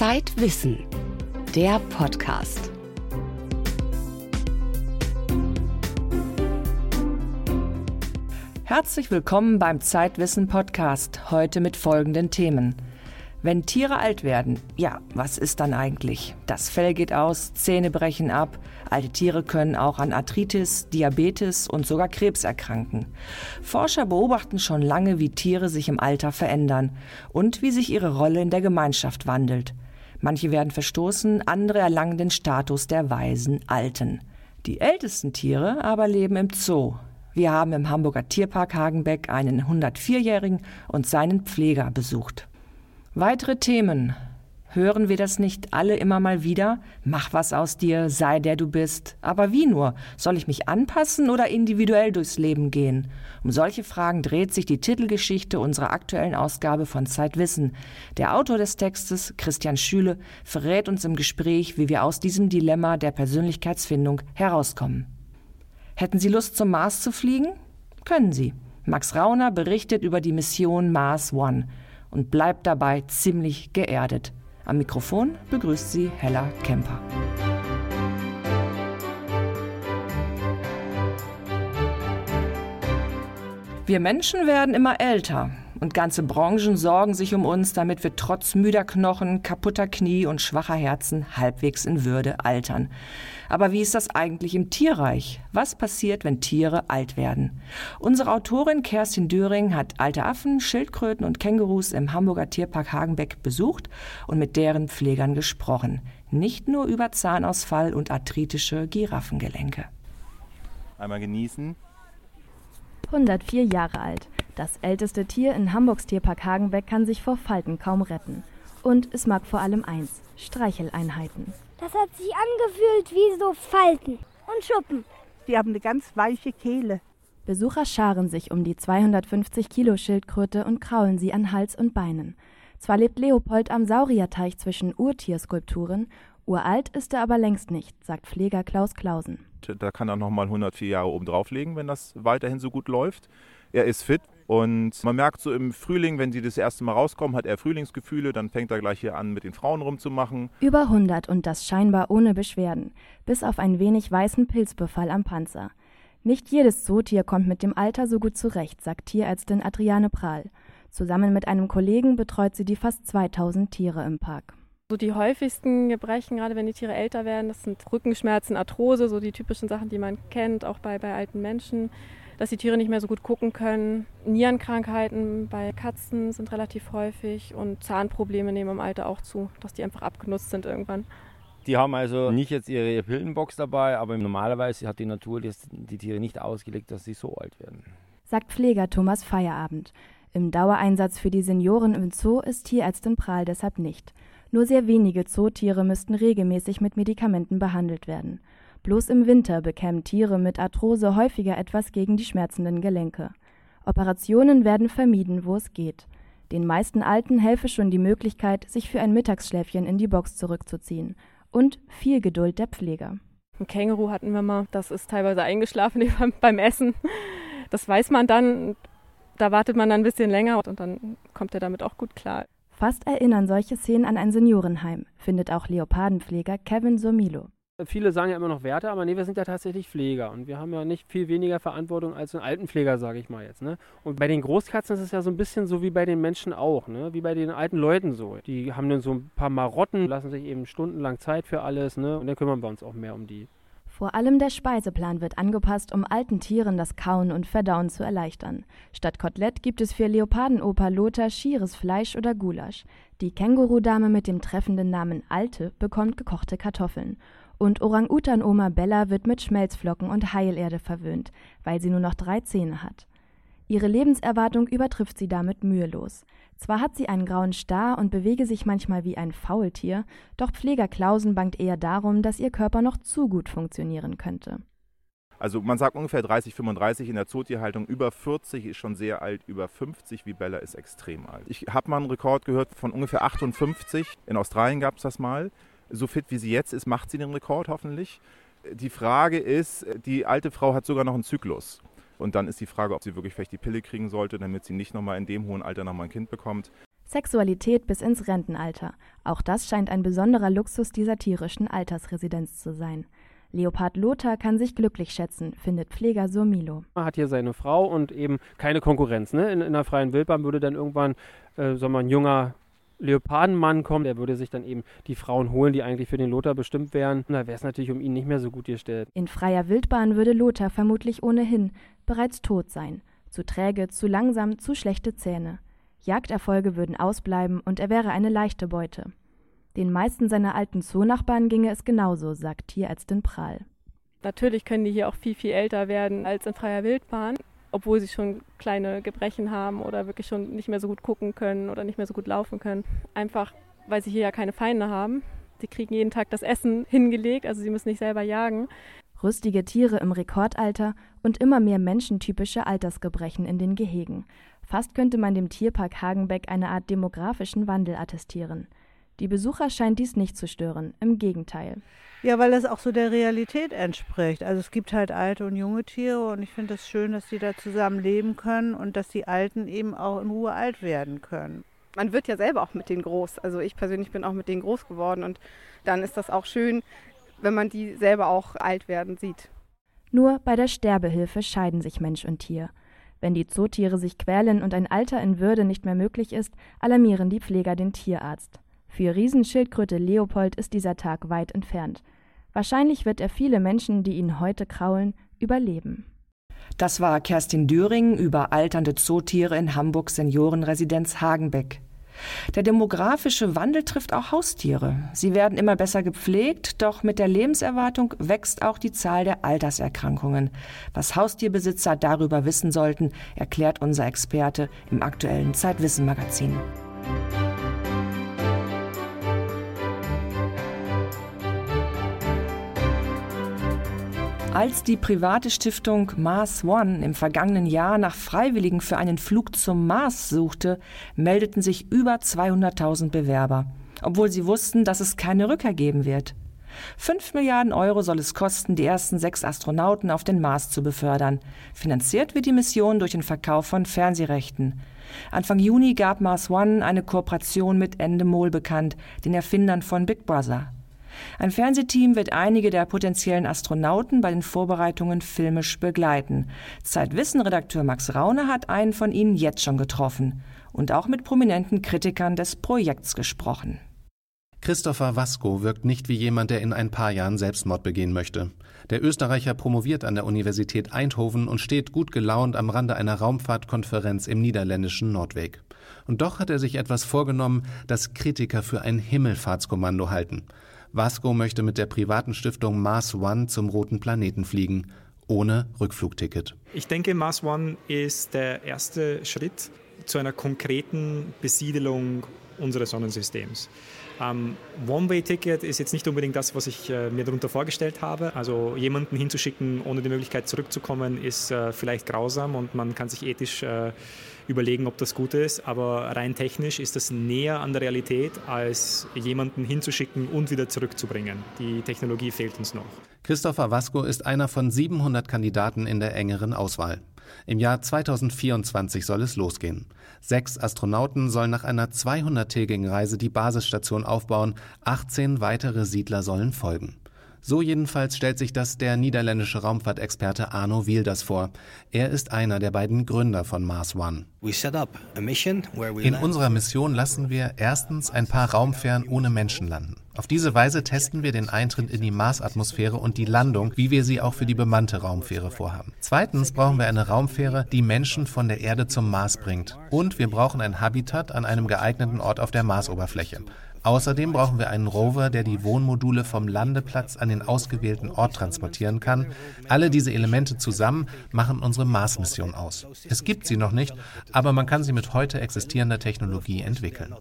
Zeitwissen, der Podcast. Herzlich willkommen beim Zeitwissen Podcast, heute mit folgenden Themen. Wenn Tiere alt werden, ja, was ist dann eigentlich? Das Fell geht aus, Zähne brechen ab, alte Tiere können auch an Arthritis, Diabetes und sogar Krebs erkranken. Forscher beobachten schon lange, wie Tiere sich im Alter verändern und wie sich ihre Rolle in der Gemeinschaft wandelt. Manche werden verstoßen, andere erlangen den Status der weisen Alten. Die ältesten Tiere aber leben im Zoo. Wir haben im Hamburger Tierpark Hagenbeck einen 104-Jährigen und seinen Pfleger besucht. Weitere Themen. Hören wir das nicht alle immer mal wieder? Mach was aus dir, sei der du bist. Aber wie nur? Soll ich mich anpassen oder individuell durchs Leben gehen? Um solche Fragen dreht sich die Titelgeschichte unserer aktuellen Ausgabe von Zeitwissen. Der Autor des Textes, Christian Schüle, verrät uns im Gespräch, wie wir aus diesem Dilemma der Persönlichkeitsfindung herauskommen. Hätten Sie Lust zum Mars zu fliegen? Können Sie. Max Rauner berichtet über die Mission Mars One und bleibt dabei ziemlich geerdet. Am Mikrofon begrüßt sie Hella Kemper. Wir Menschen werden immer älter und ganze Branchen sorgen sich um uns, damit wir trotz müder Knochen, kaputter Knie und schwacher Herzen halbwegs in Würde altern. Aber wie ist das eigentlich im Tierreich? Was passiert, wenn Tiere alt werden? Unsere Autorin Kerstin Döring hat alte Affen, Schildkröten und Kängurus im Hamburger Tierpark Hagenbeck besucht und mit deren Pflegern gesprochen. Nicht nur über Zahnausfall und arthritische Giraffengelenke. Einmal genießen. 104 Jahre alt. Das älteste Tier in Hamburgs Tierpark Hagenbeck kann sich vor Falten kaum retten. Und es mag vor allem eins: Streicheleinheiten. Das hat sich angefühlt wie so Falten und Schuppen. Die haben eine ganz weiche Kehle. Besucher scharen sich um die 250 Kilo Schildkröte und kraulen sie an Hals und Beinen. Zwar lebt Leopold am Saurierteich zwischen Urtierskulpturen, uralt ist er aber längst nicht, sagt Pfleger Klaus Klausen. Da kann er nochmal 104 Jahre oben drauflegen, wenn das weiterhin so gut läuft. Er ist fit und man merkt so im Frühling, wenn sie das erste Mal rauskommen, hat er Frühlingsgefühle, dann fängt er gleich hier an, mit den Frauen rumzumachen. Über 100 und das scheinbar ohne Beschwerden, bis auf ein wenig weißen Pilzbefall am Panzer. Nicht jedes Zootier kommt mit dem Alter so gut zurecht, sagt Tierärztin Adriane Prahl. Zusammen mit einem Kollegen betreut sie die fast 2000 Tiere im Park. So die häufigsten Gebrechen, gerade wenn die Tiere älter werden, das sind Rückenschmerzen, Arthrose, so die typischen Sachen, die man kennt, auch bei, bei alten Menschen dass die Tiere nicht mehr so gut gucken können. Nierenkrankheiten bei Katzen sind relativ häufig und Zahnprobleme nehmen im Alter auch zu, dass die einfach abgenutzt sind irgendwann. Die haben also nicht jetzt ihre Pillenbox dabei, aber normalerweise hat die Natur die Tiere nicht ausgelegt, dass sie so alt werden. Sagt Pfleger Thomas Feierabend. Im Dauereinsatz für die Senioren im Zoo ist Tierärztin Prahl deshalb nicht. Nur sehr wenige Zootiere müssten regelmäßig mit Medikamenten behandelt werden. Bloß im Winter bekämen Tiere mit Arthrose häufiger etwas gegen die schmerzenden Gelenke. Operationen werden vermieden, wo es geht. Den meisten Alten helfe schon die Möglichkeit, sich für ein Mittagsschläfchen in die Box zurückzuziehen. Und viel Geduld der Pfleger. Ein Känguru hatten wir mal, das ist teilweise eingeschlafen beim Essen. Das weiß man dann, da wartet man dann ein bisschen länger und dann kommt er damit auch gut klar. Fast erinnern solche Szenen an ein Seniorenheim, findet auch Leopardenpfleger Kevin Somilo. Viele sagen ja immer noch Werte, aber nee, wir sind ja tatsächlich Pfleger und wir haben ja nicht viel weniger Verantwortung als ein Altenpfleger, sage ich mal jetzt. Ne? Und bei den Großkatzen ist es ja so ein bisschen so wie bei den Menschen auch, ne? wie bei den alten Leuten so. Die haben dann so ein paar Marotten, lassen sich eben stundenlang Zeit für alles ne? und dann kümmern wir uns auch mehr um die. Vor allem der Speiseplan wird angepasst, um alten Tieren das Kauen und Verdauen zu erleichtern. Statt Kotelett gibt es für Leopardenoper Lothar schieres Fleisch oder Gulasch. Die Kängurudame mit dem treffenden Namen Alte bekommt gekochte Kartoffeln. Und Orang-Utan-Oma Bella wird mit Schmelzflocken und Heilerde verwöhnt, weil sie nur noch drei Zähne hat. Ihre Lebenserwartung übertrifft sie damit mühelos. Zwar hat sie einen grauen Star und bewege sich manchmal wie ein Faultier, doch Pfleger Klausen bangt eher darum, dass ihr Körper noch zu gut funktionieren könnte. Also man sagt ungefähr 30, 35 in der Zootierhaltung. Über 40 ist schon sehr alt, über 50 wie Bella ist extrem alt. Ich habe mal einen Rekord gehört von ungefähr 58. In Australien gab es das mal so fit wie sie jetzt ist, macht sie den Rekord hoffentlich. Die Frage ist, die alte Frau hat sogar noch einen Zyklus. Und dann ist die Frage, ob sie wirklich vielleicht die Pille kriegen sollte, damit sie nicht nochmal in dem hohen Alter nochmal ein Kind bekommt. Sexualität bis ins Rentenalter. Auch das scheint ein besonderer Luxus dieser tierischen Altersresidenz zu sein. Leopard Lothar kann sich glücklich schätzen, findet Pfleger Surmilo. Man hat hier seine Frau und eben keine Konkurrenz. Ne? In, in einer freien Wildbahn würde dann irgendwann äh, so ein junger Leopardenmann kommen, der würde sich dann eben die Frauen holen, die eigentlich für den Lothar bestimmt wären. Da wäre es natürlich um ihn nicht mehr so gut gestellt. In freier Wildbahn würde Lothar vermutlich ohnehin bereits tot sein. Zu träge, zu langsam, zu schlechte Zähne. Jagderfolge würden ausbleiben und er wäre eine leichte Beute. Den meisten seiner alten Zoonachbarn ginge es genauso, sagt Tierärztin Prahl. Natürlich können die hier auch viel, viel älter werden als in freier Wildbahn, obwohl sie schon kleine Gebrechen haben oder wirklich schon nicht mehr so gut gucken können oder nicht mehr so gut laufen können. Einfach, weil sie hier ja keine Feinde haben. Sie kriegen jeden Tag das Essen hingelegt, also sie müssen nicht selber jagen. Rüstige Tiere im Rekordalter und immer mehr menschentypische Altersgebrechen in den Gehegen. Fast könnte man dem Tierpark Hagenbeck eine Art demografischen Wandel attestieren. Die Besucher scheint dies nicht zu stören, im Gegenteil. Ja, weil das auch so der Realität entspricht. Also es gibt halt alte und junge Tiere und ich finde es das schön, dass die da zusammen leben können und dass die Alten eben auch in Ruhe alt werden können. Man wird ja selber auch mit denen groß. Also ich persönlich bin auch mit denen groß geworden und dann ist das auch schön, wenn man die selber auch alt werden sieht. Nur bei der Sterbehilfe scheiden sich Mensch und Tier. Wenn die Zootiere sich quälen und ein Alter in Würde nicht mehr möglich ist, alarmieren die Pfleger den Tierarzt. Für Riesenschildkröte Leopold ist dieser Tag weit entfernt. Wahrscheinlich wird er viele Menschen, die ihn heute kraulen, überleben. Das war Kerstin Düring über alternde Zootiere in Hamburgs Seniorenresidenz Hagenbeck. Der demografische Wandel trifft auch Haustiere. Sie werden immer besser gepflegt, doch mit der Lebenserwartung wächst auch die Zahl der Alterserkrankungen. Was Haustierbesitzer darüber wissen sollten, erklärt unser Experte im aktuellen Zeitwissen Magazin. Als die private Stiftung Mars One im vergangenen Jahr nach Freiwilligen für einen Flug zum Mars suchte, meldeten sich über 200.000 Bewerber, obwohl sie wussten, dass es keine Rückkehr geben wird. Fünf Milliarden Euro soll es kosten, die ersten sechs Astronauten auf den Mars zu befördern. Finanziert wird die Mission durch den Verkauf von Fernsehrechten. Anfang Juni gab Mars One eine Kooperation mit Endemol bekannt, den Erfindern von Big Brother. Ein Fernsehteam wird einige der potenziellen Astronauten bei den Vorbereitungen filmisch begleiten. Zeitwissen-Redakteur Max Raune hat einen von ihnen jetzt schon getroffen und auch mit prominenten Kritikern des Projekts gesprochen. Christopher Vasco wirkt nicht wie jemand, der in ein paar Jahren Selbstmord begehen möchte. Der Österreicher promoviert an der Universität Eindhoven und steht gut gelaunt am Rande einer Raumfahrtkonferenz im niederländischen Nordweg. Und doch hat er sich etwas vorgenommen, das Kritiker für ein Himmelfahrtskommando halten. Vasco möchte mit der privaten Stiftung Mars One zum roten Planeten fliegen, ohne Rückflugticket. Ich denke, Mars One ist der erste Schritt zu einer konkreten Besiedelung unseres Sonnensystems. Um, One-Way-Ticket ist jetzt nicht unbedingt das, was ich äh, mir darunter vorgestellt habe. Also jemanden hinzuschicken, ohne die Möglichkeit zurückzukommen, ist äh, vielleicht grausam und man kann sich ethisch äh, überlegen, ob das gut ist. Aber rein technisch ist das näher an der Realität, als jemanden hinzuschicken und wieder zurückzubringen. Die Technologie fehlt uns noch. Christopher Vasco ist einer von 700 Kandidaten in der engeren Auswahl. Im Jahr 2024 soll es losgehen. Sechs Astronauten sollen nach einer 200-tägigen Reise die Basisstation aufbauen, 18 weitere Siedler sollen folgen. So jedenfalls stellt sich das der niederländische Raumfahrtexperte Arno Wilders vor. Er ist einer der beiden Gründer von Mars One. In unserer Mission lassen wir erstens ein paar Raumfähren ohne Menschen landen. Auf diese Weise testen wir den Eintritt in die Marsatmosphäre und die Landung, wie wir sie auch für die bemannte Raumfähre vorhaben. Zweitens brauchen wir eine Raumfähre, die Menschen von der Erde zum Mars bringt. Und wir brauchen ein Habitat an einem geeigneten Ort auf der Marsoberfläche. Außerdem brauchen wir einen Rover, der die Wohnmodule vom Landeplatz an den ausgewählten Ort transportieren kann. Alle diese Elemente zusammen machen unsere Mars-Mission aus. Es gibt sie noch nicht, aber man kann sie mit heute existierender Technologie entwickeln.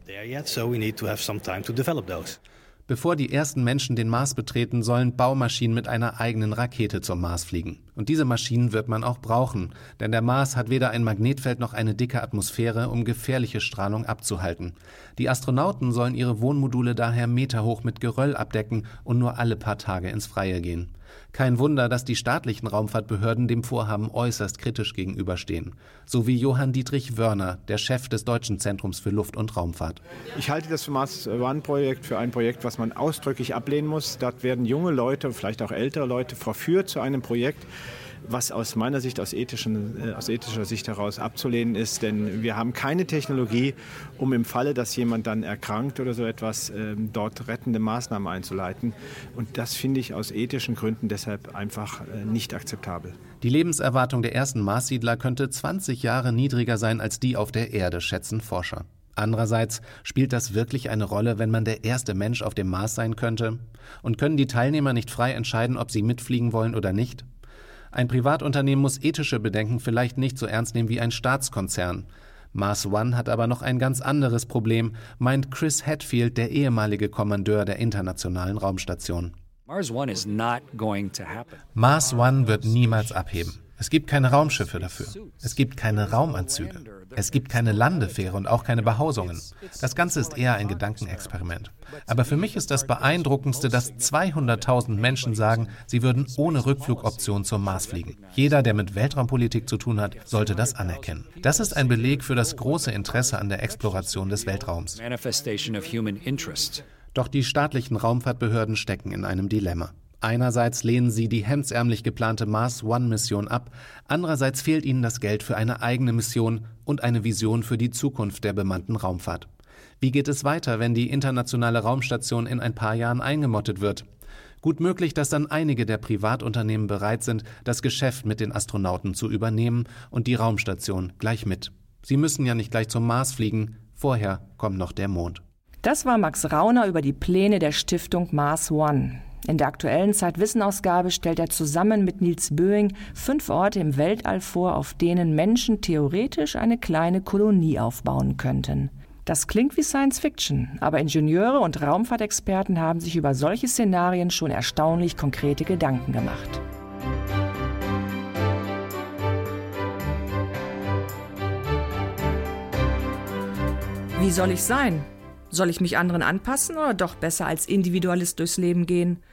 Bevor die ersten Menschen den Mars betreten, sollen Baumaschinen mit einer eigenen Rakete zum Mars fliegen. Und diese Maschinen wird man auch brauchen, denn der Mars hat weder ein Magnetfeld noch eine dicke Atmosphäre, um gefährliche Strahlung abzuhalten. Die Astronauten sollen ihre Wohnmodule daher meterhoch mit Geröll abdecken und nur alle paar Tage ins Freie gehen. Kein Wunder, dass die staatlichen Raumfahrtbehörden dem Vorhaben äußerst kritisch gegenüberstehen. So wie Johann Dietrich Wörner, der Chef des Deutschen Zentrums für Luft- und Raumfahrt. Ich halte das Mars One-Projekt für ein Projekt, was man ausdrücklich ablehnen muss. Dort werden junge Leute, vielleicht auch ältere Leute, verführt zu einem Projekt, was aus meiner Sicht, aus, ethischen, äh, aus ethischer Sicht heraus abzulehnen ist. Denn wir haben keine Technologie, um im Falle, dass jemand dann erkrankt oder so etwas, äh, dort rettende Maßnahmen einzuleiten. Und das finde ich aus ethischen Gründen deshalb einfach äh, nicht akzeptabel. Die Lebenserwartung der ersten Marssiedler könnte 20 Jahre niedriger sein als die auf der Erde, schätzen Forscher. Andererseits spielt das wirklich eine Rolle, wenn man der erste Mensch auf dem Mars sein könnte? Und können die Teilnehmer nicht frei entscheiden, ob sie mitfliegen wollen oder nicht? Ein Privatunternehmen muss ethische Bedenken vielleicht nicht so ernst nehmen wie ein Staatskonzern. Mars One hat aber noch ein ganz anderes Problem, meint Chris Hadfield, der ehemalige Kommandeur der Internationalen Raumstation. Mars One wird niemals abheben. Es gibt keine Raumschiffe dafür. Es gibt keine Raumanzüge. Es gibt keine Landefähre und auch keine Behausungen. Das Ganze ist eher ein Gedankenexperiment. Aber für mich ist das Beeindruckendste, dass 200.000 Menschen sagen, sie würden ohne Rückflugoption zum Mars fliegen. Jeder, der mit Weltraumpolitik zu tun hat, sollte das anerkennen. Das ist ein Beleg für das große Interesse an der Exploration des Weltraums. Doch die staatlichen Raumfahrtbehörden stecken in einem Dilemma. Einerseits lehnen sie die hemdsärmlich geplante Mars One-Mission ab, andererseits fehlt ihnen das Geld für eine eigene Mission und eine Vision für die Zukunft der bemannten Raumfahrt. Wie geht es weiter, wenn die internationale Raumstation in ein paar Jahren eingemottet wird? Gut möglich, dass dann einige der Privatunternehmen bereit sind, das Geschäft mit den Astronauten zu übernehmen und die Raumstation gleich mit. Sie müssen ja nicht gleich zum Mars fliegen, vorher kommt noch der Mond. Das war Max Rauner über die Pläne der Stiftung Mars One. In der aktuellen Zeitwissenausgabe stellt er zusammen mit Niels Böing fünf Orte im Weltall vor, auf denen Menschen theoretisch eine kleine Kolonie aufbauen könnten. Das klingt wie Science Fiction, aber Ingenieure und Raumfahrtexperten haben sich über solche Szenarien schon erstaunlich konkrete Gedanken gemacht. Wie soll ich sein? Soll ich mich anderen anpassen oder doch besser als Individualist durchs Leben gehen?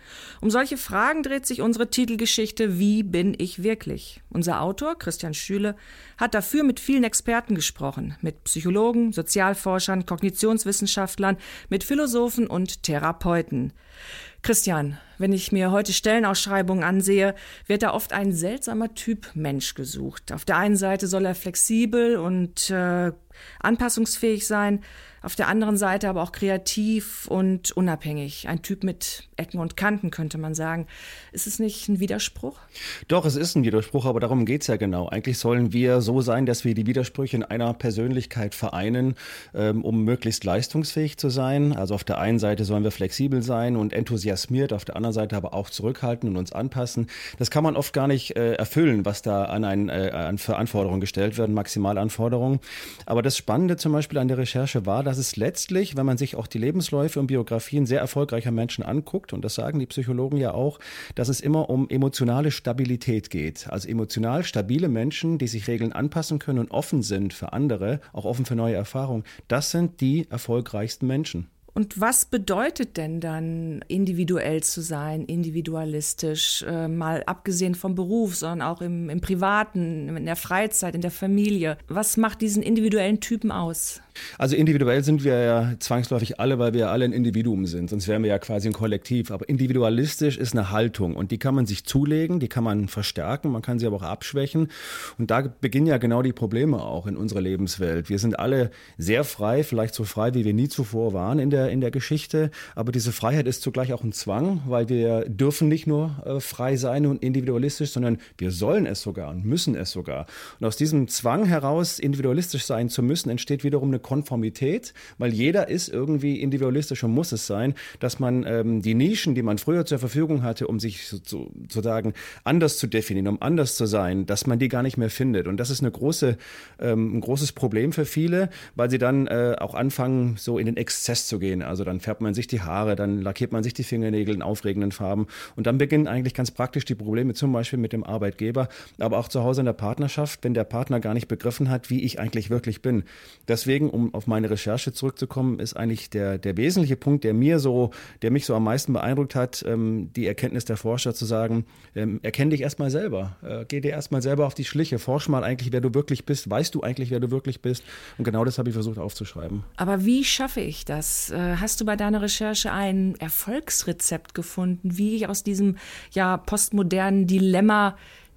Um solche Fragen dreht sich unsere Titelgeschichte Wie bin ich wirklich? Unser Autor, Christian Schüle, hat dafür mit vielen Experten gesprochen, mit Psychologen, Sozialforschern, Kognitionswissenschaftlern, mit Philosophen und Therapeuten. Christian, wenn ich mir heute Stellenausschreibungen ansehe, wird da oft ein seltsamer Typ Mensch gesucht. Auf der einen Seite soll er flexibel und äh, anpassungsfähig sein, auf der anderen Seite aber auch kreativ und unabhängig. Ein Typ mit Ecken und Kanten, könnte man sagen. Ist es nicht ein Widerspruch? Doch, es ist ein Widerspruch, aber darum geht es ja genau. Eigentlich sollen wir so sein, dass wir die Widersprüche in einer Persönlichkeit vereinen, ähm, um möglichst leistungsfähig zu sein. Also auf der einen Seite sollen wir flexibel sein und enthusiasmiert, auf der anderen Seite aber auch zurückhalten und uns anpassen. Das kann man oft gar nicht äh, erfüllen, was da an, ein, äh, an Anforderungen gestellt werden, Maximalanforderungen. Aber das Spannende zum Beispiel an der Recherche war, dass es letztlich, wenn man sich auch die Lebensläufe und Biografien sehr erfolgreicher Menschen anguckt, und das sagen die Psychologen ja auch, dass es immer um emotionale Stabilität geht. Also emotional stabile Menschen, die sich Regeln anpassen können und offen sind für andere, auch offen für neue Erfahrungen, das sind die erfolgreichsten Menschen. Und was bedeutet denn dann individuell zu sein, individualistisch, äh, mal abgesehen vom Beruf, sondern auch im, im Privaten, in der Freizeit, in der Familie? Was macht diesen individuellen Typen aus? Also individuell sind wir ja zwangsläufig alle, weil wir alle ein Individuum sind. Sonst wären wir ja quasi ein Kollektiv. Aber individualistisch ist eine Haltung und die kann man sich zulegen, die kann man verstärken, man kann sie aber auch abschwächen. Und da beginnen ja genau die Probleme auch in unserer Lebenswelt. Wir sind alle sehr frei, vielleicht so frei, wie wir nie zuvor waren in der, in der Geschichte. Aber diese Freiheit ist zugleich auch ein Zwang, weil wir dürfen nicht nur äh, frei sein und individualistisch, sondern wir sollen es sogar und müssen es sogar. Und aus diesem Zwang heraus, individualistisch sein zu müssen, entsteht wiederum eine Konformität, weil jeder ist irgendwie individualistisch und muss es sein, dass man ähm, die Nischen, die man früher zur Verfügung hatte, um sich sozusagen anders zu definieren, um anders zu sein, dass man die gar nicht mehr findet. Und das ist eine große, ähm, ein großes Problem für viele, weil sie dann äh, auch anfangen, so in den Exzess zu gehen. Also dann färbt man sich die Haare, dann lackiert man sich die Fingernägel in aufregenden Farben. Und dann beginnen eigentlich ganz praktisch die Probleme, zum Beispiel mit dem Arbeitgeber, aber auch zu Hause in der Partnerschaft, wenn der Partner gar nicht begriffen hat, wie ich eigentlich wirklich bin. Deswegen, um auf meine Recherche zurückzukommen, ist eigentlich der, der wesentliche Punkt, der mir so, der mich so am meisten beeindruckt hat, ähm, die Erkenntnis der Forscher zu sagen, ähm, erkenn dich erstmal selber, äh, geh dir erstmal selber auf die Schliche, forsch mal eigentlich, wer du wirklich bist, weißt du eigentlich, wer du wirklich bist. Und genau das habe ich versucht aufzuschreiben. Aber wie schaffe ich das? Äh, hast du bei deiner Recherche ein Erfolgsrezept gefunden, wie ich aus diesem ja postmodernen Dilemma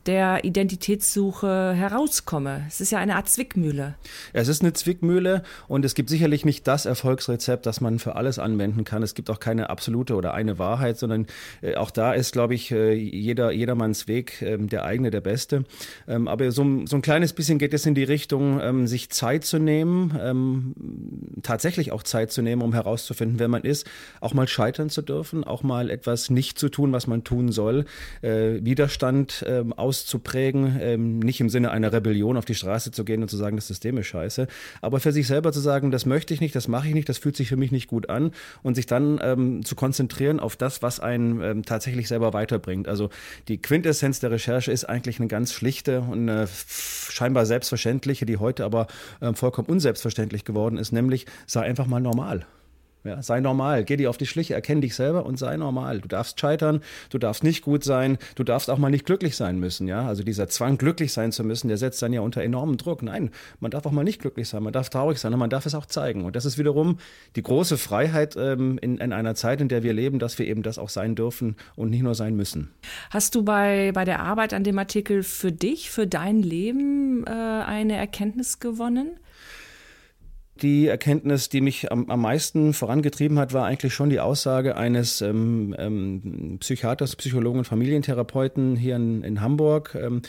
der Identitätssuche herauskomme. Es ist ja eine Art Zwickmühle. Es ist eine Zwickmühle und es gibt sicherlich nicht das Erfolgsrezept, das man für alles anwenden kann. Es gibt auch keine absolute oder eine Wahrheit, sondern äh, auch da ist, glaube ich, äh, jeder, jedermanns Weg äh, der eigene, der beste. Ähm, aber so, so, ein kleines bisschen geht es in die Richtung, ähm, sich Zeit zu nehmen, ähm, tatsächlich auch Zeit zu nehmen, um herauszufinden, wer man ist, auch mal scheitern zu dürfen, auch mal etwas nicht zu tun, was man tun soll, äh, Widerstand ähm, aus auszuprägen, ähm, nicht im Sinne einer Rebellion auf die Straße zu gehen und zu sagen, das System ist scheiße, aber für sich selber zu sagen, das möchte ich nicht, das mache ich nicht, das fühlt sich für mich nicht gut an und sich dann ähm, zu konzentrieren auf das, was einen ähm, tatsächlich selber weiterbringt. Also die Quintessenz der Recherche ist eigentlich eine ganz schlichte und eine scheinbar selbstverständliche, die heute aber ähm, vollkommen unselbstverständlich geworden ist, nämlich sei einfach mal normal. Ja, sei normal, geh dir auf die Schliche, erkenn dich selber und sei normal. Du darfst scheitern, du darfst nicht gut sein, du darfst auch mal nicht glücklich sein müssen. Ja, also dieser Zwang, glücklich sein zu müssen, der setzt dann ja unter enormen Druck. Nein, man darf auch mal nicht glücklich sein, man darf traurig sein, und man darf es auch zeigen. Und das ist wiederum die große Freiheit ähm, in, in, einer Zeit, in der wir leben, dass wir eben das auch sein dürfen und nicht nur sein müssen. Hast du bei, bei der Arbeit an dem Artikel für dich, für dein Leben äh, eine Erkenntnis gewonnen? Die Erkenntnis, die mich am, am meisten vorangetrieben hat, war eigentlich schon die Aussage eines ähm, ähm, Psychiaters, Psychologen und Familientherapeuten hier in, in Hamburg, ähm,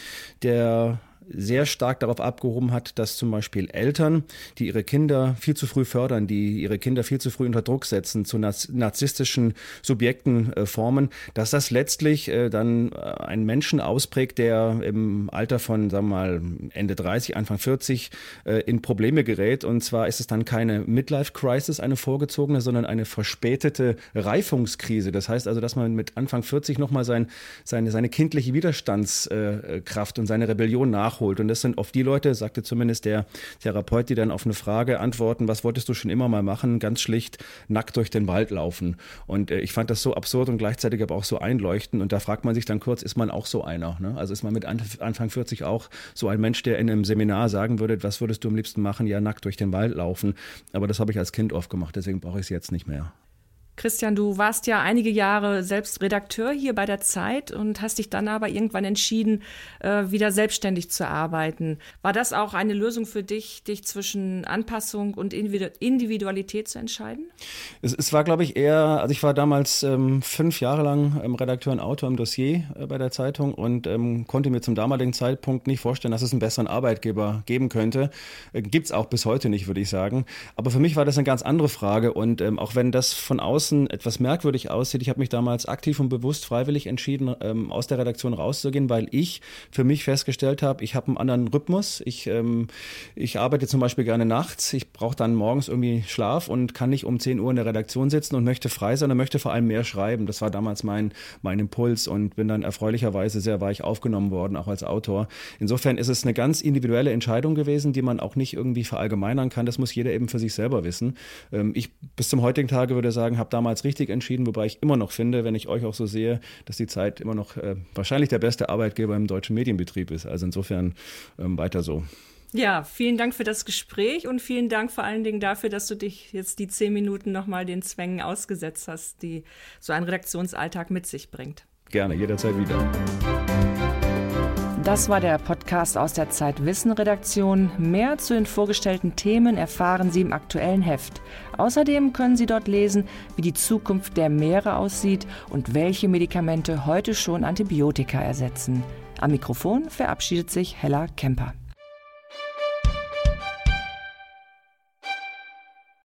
der sehr stark darauf abgehoben hat, dass zum Beispiel Eltern, die ihre Kinder viel zu früh fördern, die ihre Kinder viel zu früh unter Druck setzen, zu narzisstischen Subjekten äh, formen, dass das letztlich äh, dann äh, einen Menschen ausprägt, der im Alter von, sagen wir mal, Ende 30, Anfang 40 äh, in Probleme gerät. Und zwar ist es dann keine Midlife-Crisis, eine vorgezogene, sondern eine verspätete Reifungskrise. Das heißt also, dass man mit Anfang 40 nochmal sein, seine, seine kindliche Widerstandskraft und seine Rebellion nachholt nachholt. Und das sind oft die Leute, sagte zumindest der Therapeut, die dann auf eine Frage antworten, was wolltest du schon immer mal machen? Ganz schlicht nackt durch den Wald laufen. Und äh, ich fand das so absurd und gleichzeitig aber auch so einleuchtend. Und da fragt man sich dann kurz, ist man auch so einer? Ne? Also ist man mit Anfang 40 auch so ein Mensch, der in einem Seminar sagen würde, was würdest du am liebsten machen? Ja, nackt durch den Wald laufen. Aber das habe ich als Kind oft gemacht, deswegen brauche ich es jetzt nicht mehr. Christian, du warst ja einige Jahre selbst Redakteur hier bei der Zeit und hast dich dann aber irgendwann entschieden, äh, wieder selbstständig zu arbeiten. War das auch eine Lösung für dich, dich zwischen Anpassung und Individualität zu entscheiden? Es, es war, glaube ich, eher, also ich war damals ähm, fünf Jahre lang ähm, Redakteur und Autor im Dossier äh, bei der Zeitung und ähm, konnte mir zum damaligen Zeitpunkt nicht vorstellen, dass es einen besseren Arbeitgeber geben könnte. Äh, Gibt es auch bis heute nicht, würde ich sagen. Aber für mich war das eine ganz andere Frage und ähm, auch wenn das von außen außen etwas merkwürdig aussieht. Ich habe mich damals aktiv und bewusst freiwillig entschieden, ähm, aus der Redaktion rauszugehen, weil ich für mich festgestellt habe, ich habe einen anderen Rhythmus. Ich, ähm, ich arbeite zum Beispiel gerne nachts. Ich brauche dann morgens irgendwie Schlaf und kann nicht um 10 Uhr in der Redaktion sitzen und möchte frei sein und möchte vor allem mehr schreiben. Das war damals mein, mein Impuls und bin dann erfreulicherweise sehr weich aufgenommen worden, auch als Autor. Insofern ist es eine ganz individuelle Entscheidung gewesen, die man auch nicht irgendwie verallgemeinern kann. Das muss jeder eben für sich selber wissen. Ähm, ich bis zum heutigen Tage würde sagen, habe da damals richtig entschieden, wobei ich immer noch finde, wenn ich euch auch so sehe, dass die Zeit immer noch äh, wahrscheinlich der beste Arbeitgeber im deutschen Medienbetrieb ist. Also insofern ähm, weiter so. Ja, vielen Dank für das Gespräch und vielen Dank vor allen Dingen dafür, dass du dich jetzt die zehn Minuten nochmal den Zwängen ausgesetzt hast, die so ein Redaktionsalltag mit sich bringt. Gerne, jederzeit wieder. Das war der Podcast aus der Zeit Wissen Redaktion. Mehr zu den vorgestellten Themen erfahren Sie im aktuellen Heft. Außerdem können Sie dort lesen, wie die Zukunft der Meere aussieht und welche Medikamente heute schon Antibiotika ersetzen. Am Mikrofon verabschiedet sich Hella Kemper.